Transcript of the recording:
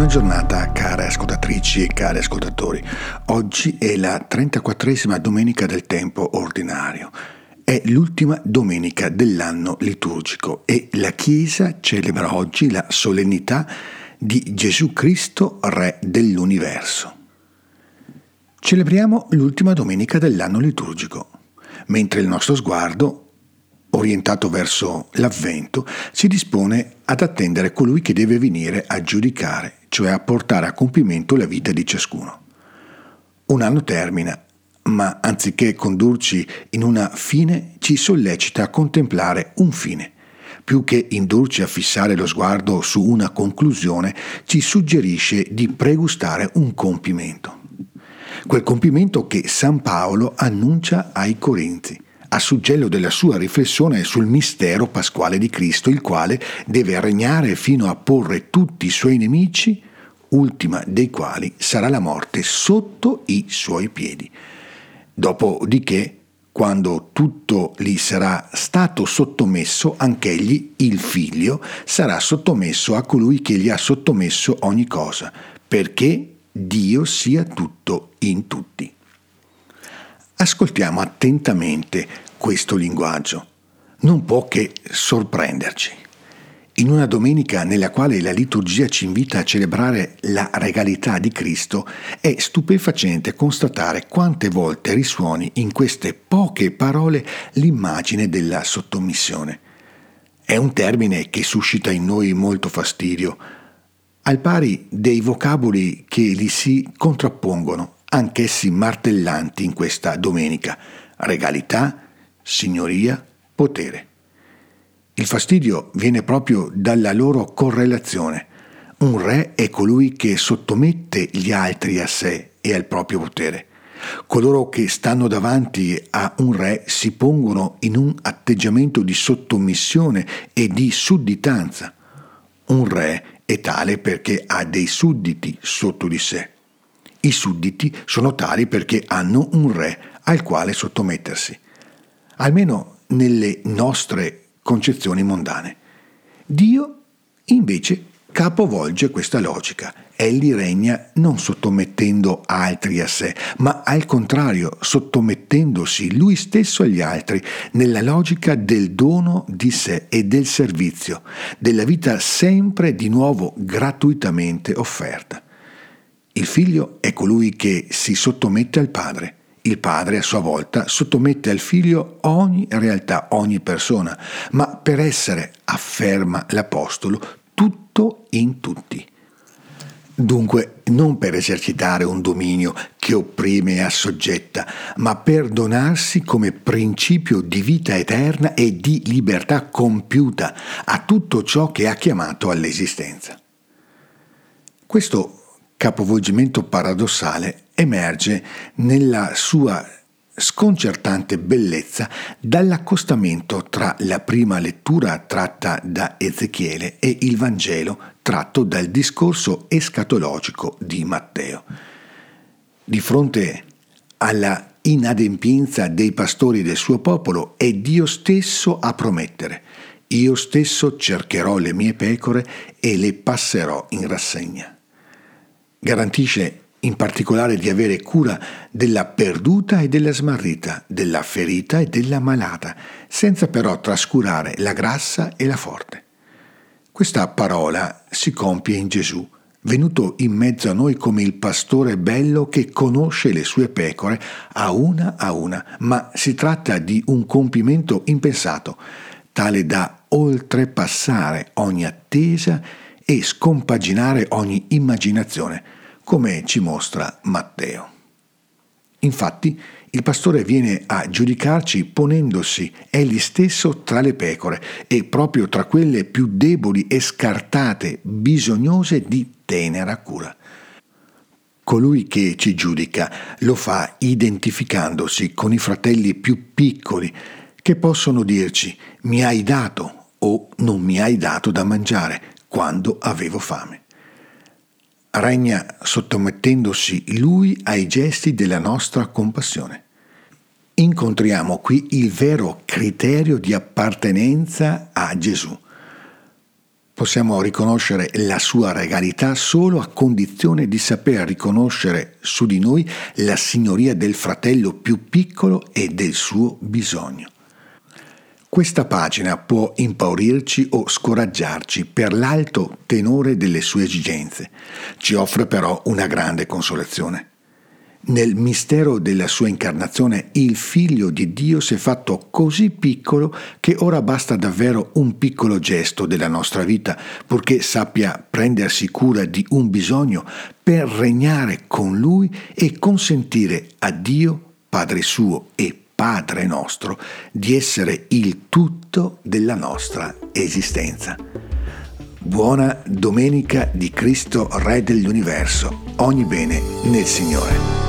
Buona giornata care ascoltatrici e cari ascoltatori. Oggi è la 34esima domenica del tempo ordinario. È l'ultima domenica dell'anno liturgico e la Chiesa celebra oggi la solennità di Gesù Cristo, Re dell'universo. Celebriamo l'ultima domenica dell'anno liturgico, mentre il nostro sguardo orientato verso l'avvento, si dispone ad attendere colui che deve venire a giudicare, cioè a portare a compimento la vita di ciascuno. Un anno termina, ma anziché condurci in una fine, ci sollecita a contemplare un fine. Più che indurci a fissare lo sguardo su una conclusione, ci suggerisce di pregustare un compimento. Quel compimento che San Paolo annuncia ai Corinzi a suggello della sua riflessione sul mistero pasquale di Cristo, il quale deve regnare fino a porre tutti i suoi nemici, ultima dei quali sarà la morte sotto i suoi piedi. Dopodiché, quando tutto gli sarà stato sottomesso, anch'egli, il figlio, sarà sottomesso a colui che gli ha sottomesso ogni cosa, perché Dio sia tutto in tutti. Ascoltiamo attentamente questo linguaggio. Non può che sorprenderci. In una domenica nella quale la liturgia ci invita a celebrare la regalità di Cristo, è stupefacente constatare quante volte risuoni in queste poche parole l'immagine della sottomissione. È un termine che suscita in noi molto fastidio, al pari dei vocaboli che gli si contrappongono anch'essi martellanti in questa domenica, regalità, signoria, potere. Il fastidio viene proprio dalla loro correlazione. Un re è colui che sottomette gli altri a sé e al proprio potere. Coloro che stanno davanti a un re si pongono in un atteggiamento di sottomissione e di sudditanza. Un re è tale perché ha dei sudditi sotto di sé. I sudditi sono tali perché hanno un re al quale sottomettersi, almeno nelle nostre concezioni mondane. Dio invece capovolge questa logica. Egli regna non sottomettendo altri a sé, ma al contrario sottomettendosi lui stesso agli altri nella logica del dono di sé e del servizio, della vita sempre di nuovo gratuitamente offerta. Il figlio è colui che si sottomette al padre. Il padre a sua volta sottomette al figlio ogni realtà, ogni persona, ma per essere, afferma l'Apostolo, tutto in tutti. Dunque, non per esercitare un dominio che opprime e assoggetta, ma per donarsi come principio di vita eterna e di libertà compiuta a tutto ciò che ha chiamato all'esistenza. Questo capovolgimento paradossale emerge nella sua sconcertante bellezza dall'accostamento tra la prima lettura tratta da Ezechiele e il Vangelo tratto dal discorso escatologico di Matteo. Di fronte alla inadempienza dei pastori del suo popolo è Dio stesso a promettere io stesso cercherò le mie pecore e le passerò in rassegna. Garantisce in particolare di avere cura della perduta e della smarrita, della ferita e della malata, senza però trascurare la grassa e la forte. Questa parola si compie in Gesù, venuto in mezzo a noi come il pastore bello che conosce le sue pecore a una a una, ma si tratta di un compimento impensato, tale da oltrepassare ogni attesa e scompaginare ogni immaginazione, come ci mostra Matteo. Infatti, il pastore viene a giudicarci ponendosi egli stesso tra le pecore e proprio tra quelle più deboli e scartate, bisognose di tenera cura. Colui che ci giudica lo fa identificandosi con i fratelli più piccoli che possono dirci mi hai dato o non mi hai dato da mangiare, quando avevo fame. Regna sottomettendosi lui ai gesti della nostra compassione. Incontriamo qui il vero criterio di appartenenza a Gesù. Possiamo riconoscere la sua regalità solo a condizione di saper riconoscere su di noi la signoria del fratello più piccolo e del suo bisogno. Questa pagina può impaurirci o scoraggiarci per l'alto tenore delle sue esigenze, ci offre però una grande consolazione. Nel mistero della sua incarnazione il figlio di Dio si è fatto così piccolo che ora basta davvero un piccolo gesto della nostra vita purché sappia prendersi cura di un bisogno per regnare con lui e consentire a Dio, Padre suo e Padre nostro, di essere il tutto della nostra esistenza. Buona domenica di Cristo Re dell'universo. Ogni bene nel Signore.